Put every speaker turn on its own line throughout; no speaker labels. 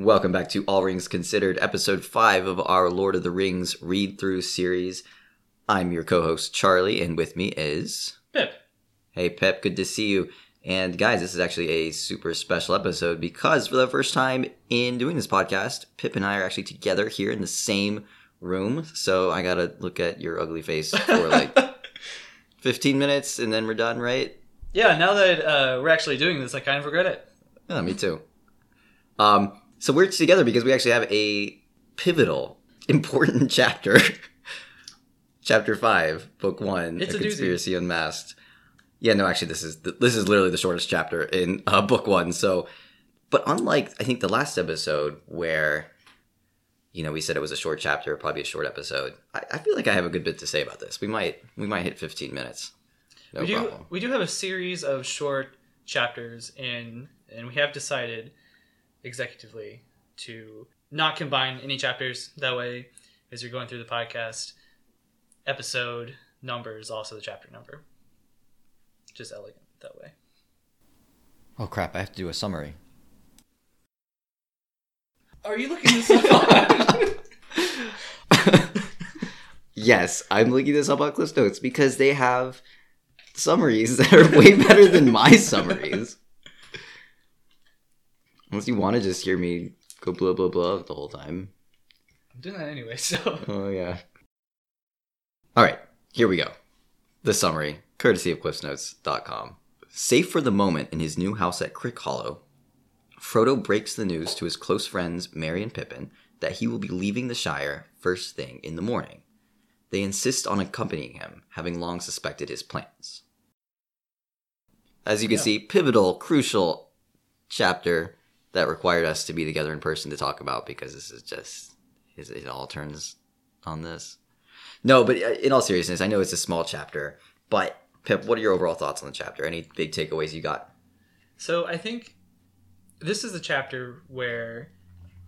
Welcome back to All Rings Considered, episode 5 of our Lord of the Rings read through series. I'm your co host, Charlie, and with me is.
Pip.
Hey, Pep, good to see you. And guys, this is actually a super special episode because for the first time in doing this podcast, Pip and I are actually together here in the same room. So I gotta look at your ugly face for like 15 minutes and then we're done, right?
Yeah, now that uh, we're actually doing this, I kind of regret it.
Yeah, me too. Um, so we're together because we actually have a pivotal, important chapter. chapter five, book one,
It's
a
a doozy.
conspiracy unmasked. Yeah, no, actually, this is this is literally the shortest chapter in uh, book one. So, but unlike I think the last episode where, you know, we said it was a short chapter, probably a short episode. I, I feel like I have a good bit to say about this. We might we might hit fifteen minutes. No
we do
problem.
we do have a series of short chapters in, and we have decided executively to not combine any chapters. That way, as you're going through the podcast, episode number is also the chapter number. Just elegant that way.
Oh crap! I have to do a summary.
Are you looking this up?
Yes, I'm looking this up on Cliff Notes because they have summaries that are way better than my summaries. Unless you want to just hear me go blah blah blah the whole time.
I'm doing that anyway, so
Oh yeah. All right, here we go. The summary, courtesy of CliffsNotes.com. Safe for the moment in his new house at Crick Hollow, Frodo breaks the news to his close friends Merry and Pippin that he will be leaving the Shire first thing in the morning. They insist on accompanying him, having long suspected his plans. As you can
Yeah.
see, pivotal, crucial chapter that required us to be together in person to talk about because this is just it all turns on this. No, but uh, in all seriousness, I know it's a small chapter, but Pip, what are your overall thoughts on the chapter? Any big takeaways you got?
So I think this is the chapter where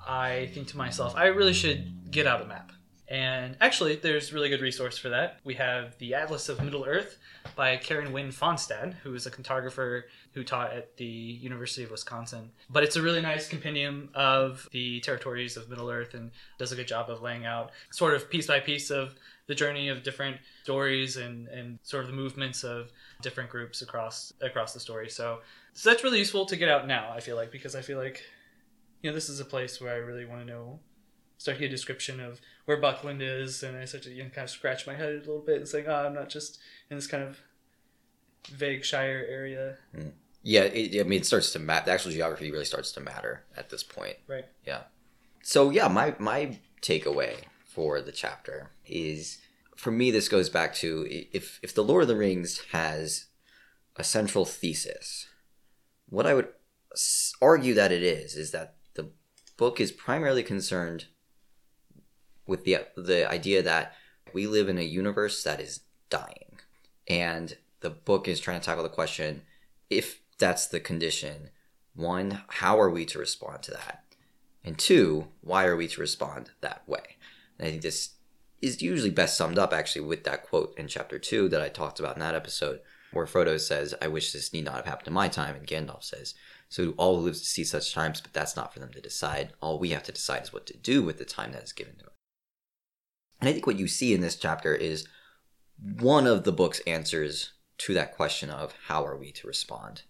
I think to myself, I really should get out a map. And actually, there's really good resource for that. We have the Atlas of Middle Earth by Karen Wynne Fonstad, who is a cartographer who taught at the University of Wisconsin. But it's a really nice compendium of the territories of Middle Earth and does a good job of laying out sort of piece by piece of the journey of different stories and, and sort of the movements of different groups across across the story. So so that's really useful to get out now, I feel like, because I feel like, you know, this is a place where I really want to know, start to get a description of where Buckland is, and I start to you know, kind of scratch my head a little bit and saying, oh, ah, I'm not just in this kind of vague Shire area. Hmm.
Yeah, it, I mean, it starts to matter. The actual geography really starts to matter at this point.
Right.
Yeah. So yeah, my my takeaway for the chapter is, for me, this goes back to if if the Lord of the Rings has a central thesis, what I would argue that it is is that the book is primarily concerned with the the idea that we live in a universe that is dying, and the book is trying to tackle the question if that's the condition. One, how are we to respond to that? And two, why are we to respond that way? And I think this is usually best summed up actually with that quote in chapter two that I talked about in that episode, where Frodo says, I wish this need not have happened in my time, and Gandalf says, So do all who live to see such times, but that's not for them to decide. All we have to decide is what to do with the time that is given to us. And I think what you see in this chapter is one of the book's answers to that question of how are we to respond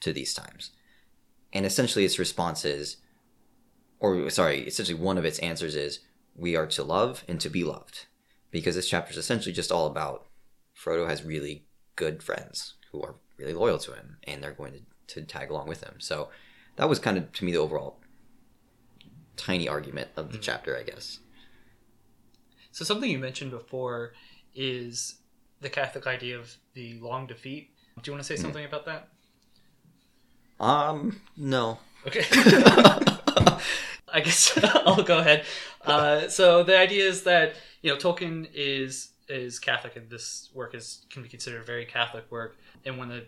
to these times. And essentially its response is or sorry, essentially one of its answers is we are to love and to be loved. Because this chapter is essentially just all about Frodo has really good friends who are really loyal to him and they're going to, to tag along with him. So that was kind of to me the overall tiny argument of the mm-hmm. chapter, I guess.
So something you mentioned before is the Catholic idea of the long defeat. Do you want to say something about that?
Um, no.
Okay. I guess I'll go ahead. Uh, so the idea is that you know Tolkien is is Catholic, and this work is can be considered a very Catholic work. And one of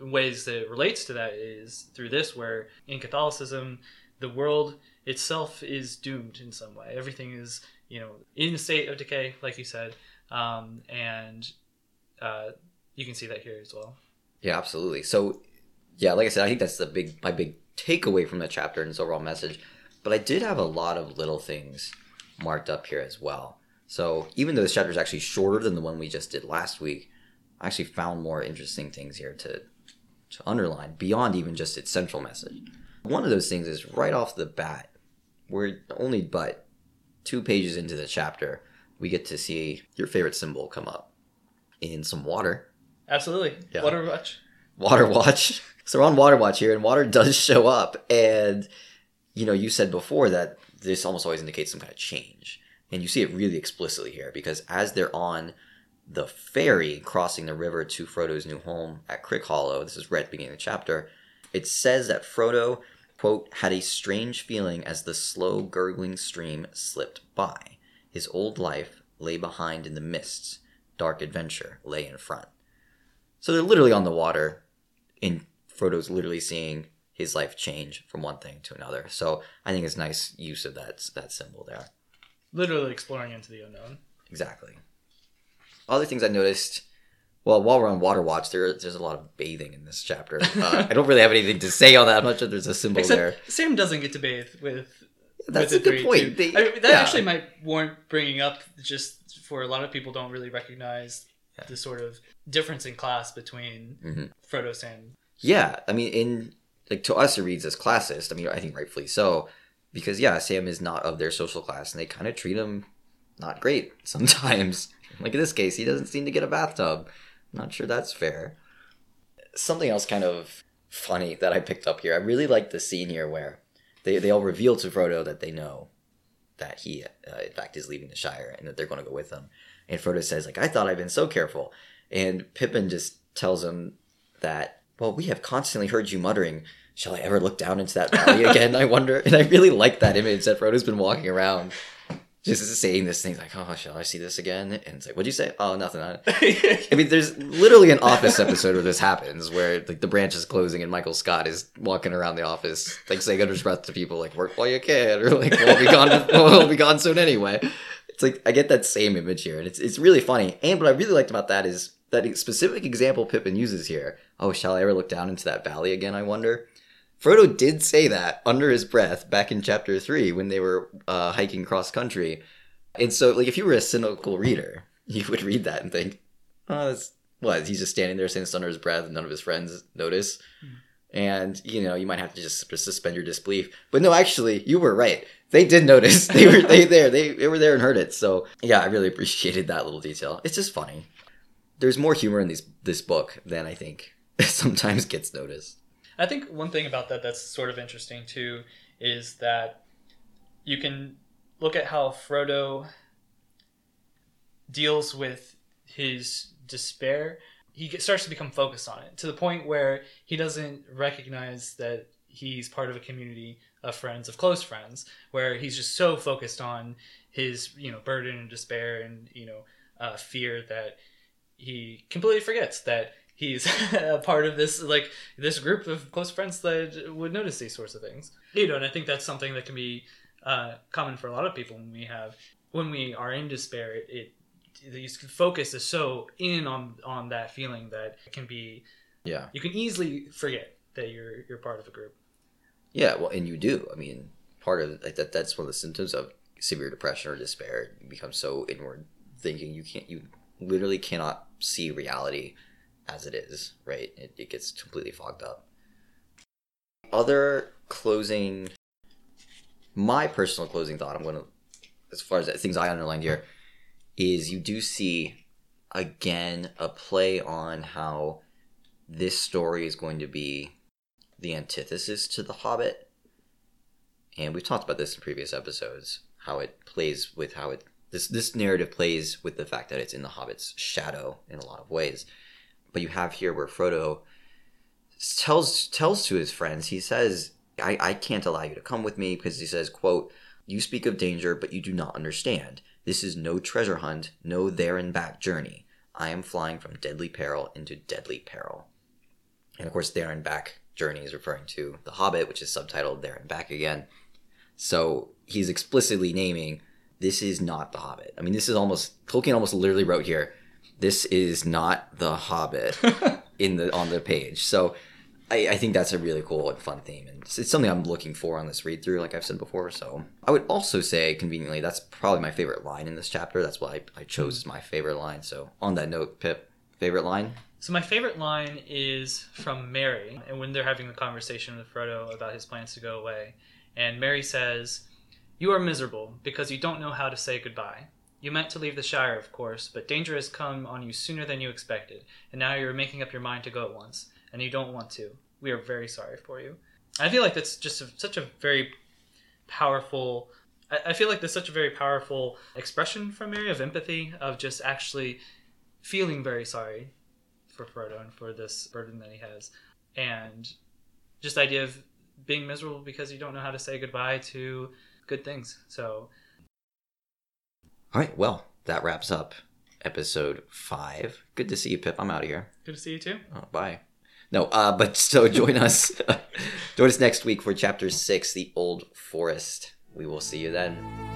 the ways that it relates to that is through this, where in Catholicism, the world itself is doomed in some way. Everything is you know in a state of decay, like you said, um, and uh, you can see that here as well.
Yeah, absolutely. So, yeah, like I said, I think that's the big my big takeaway from the chapter and its overall message. but I did have a lot of little things marked up here as well. So even though this chapter is actually shorter than the one we just did last week, I actually found more interesting things here to to underline beyond even just its central message. One of those things is right off the bat, we're only but two pages into the chapter, we get to see your favorite symbol come up in some water.
Absolutely.
Yeah.
Water watch.
Water Watch. So we're on Water Watch here, and water does show up. And, you know, you said before that this almost always indicates some kind of change. And you see it really explicitly here because as they're on the ferry crossing the river to Frodo's new home at Crick Hollow, this is right at the beginning of the chapter, it says that Frodo, quote, had a strange feeling as the slow gurgling stream slipped by. His old life lay behind in the mists, dark adventure lay in front. So they're literally on the water, and Frodo's literally seeing his life change from one thing to another. So I think it's nice use of that that symbol there.
Literally exploring into the unknown.
Exactly. Other things I noticed. Well, while we're on Water Watch, there, there's a lot of bathing in this chapter. Uh, I don't really have anything to say on that. I'm not sure there's a symbol
Except
there.
Sam doesn't get to bathe with.
That's
with
a good point. They-
I mean, that
yeah.
actually might warrant bringing up just for a lot of people don't really recognize
Yeah.
the sort of difference in class between
Mhm.
Frodo, Sam.
Yeah, I mean, in like to us, it reads as classist. I mean, I think rightfully so, because yeah, Sam is not of their social class, and they kind of treat him not great sometimes. like in this case, he doesn't seem to get a bathtub. Not sure that's fair. Something else kind of funny that I picked up here. I really like the scene here where they they all reveal to Frodo that they know that he, uh, in fact, is leaving the Shire and that they're going to go with him. And Frodo says, like, I thought I'd been so careful. And Pippin just tells him that, well, we have constantly heard you muttering, shall I ever look down into that valley again? I wonder. And I really like that image that Frodo's been walking around just saying this thing, like, oh, shall I see this again? And it's like, what'd you say? Oh, nothing. I I mean, there's literally an office episode where this happens, where like the branch is closing and Michael Scott is walking around the office, like saying under his breath to people, like "work while you can," or like "we'll be gone, we'll be gone soon anyway." It's like I get that same image here, and it's it's really funny. And what I really liked about that is that specific example Pippin uses here. Oh, shall I ever look down into that valley again? I wonder. Frodo did say that under his breath back in chapter three when they were uh, hiking cross country. And so, like, if you were a cynical reader, you would read that and think, oh, that's what? He's just standing there saying this under his breath and none of his friends notice. And, you know, you might have to just suspend your disbelief. But no, actually, you were right. They did notice. They were they there. They, they were there and heard it. So, yeah, I really appreciated that little detail. It's just funny. There's more humor in these, this book than I think sometimes gets noticed.
I think one thing about that that's sort of interesting too is that you can look at how Frodo deals with his despair. He starts to become focused on it to the point where he doesn't recognize that he's part of a community of friends, of close friends, where he's just so focused on his, you know, burden and despair and, you know, uh, fear that he completely forgets that he's a part of this like this group of close friends that would notice these sorts of things you know and i think that's something that can be uh, common for a lot of people when we have when we are in despair it, it the focus is so in on on that feeling that it can be
Yeah.
you can easily forget that you're you're part of a group
Yeah, well, and you do. I mean, part of like that that's one of the symptoms of severe depression or despair. You become so inward thinking you can't you literally cannot see reality as it is, right? It, it gets completely fogged up. Other closing my personal closing thought, I'm gonna as far as things I underlined here, is you do see again a play on how this story is going to be the antithesis to The Hobbit. And we've talked about this in previous episodes, how it plays with how it this this narrative plays with the fact that it's in the Hobbit's shadow in a lot of ways. But you have here where Frodo tells tells to his friends, he says, I, I can't allow you to come with me because he says, quote, You speak of danger, but you do not understand. This is no treasure hunt, no there and back journey. I am flying from deadly peril into deadly peril. And of course, there and back journey is referring to The Hobbit, which is subtitled There and Back Again. So he's explicitly naming this is not The Hobbit. I mean, this is almost Tolkien almost literally wrote here, this is not The Hobbit in the on the page. So I, I think that's a really cool and fun theme, and it's, it's something I'm looking for on this read through, like I've said before. So I would also say, conveniently, that's probably my favorite line in this chapter. That's why I, I chose as my favorite line. So on that note, Pip, favorite line?
So my favorite line is from Merry, and when they're having the conversation with Frodo about his plans to go away, and Merry says, "You are miserable because you don't know how to say goodbye. You meant to leave the Shire, of course, but danger has come on you sooner than you expected, and now you're making up your mind to go at once, and you don't want to. We are very sorry for you." I feel like that's just a, such a very powerful. I, I feel like there's such a very powerful expression from Merry of empathy, of just actually feeling very sorry for Frodo and for this burden that he has, and just the idea of being miserable because you don't know how to say goodbye to good things. So,
All right, well, that wraps up episode five. Good to see you, Pip. I'm out of here.
good to see you too.
Oh, bye. No, uh, but so join us. join us next week for chapter six, The Old Forest. We will see you then.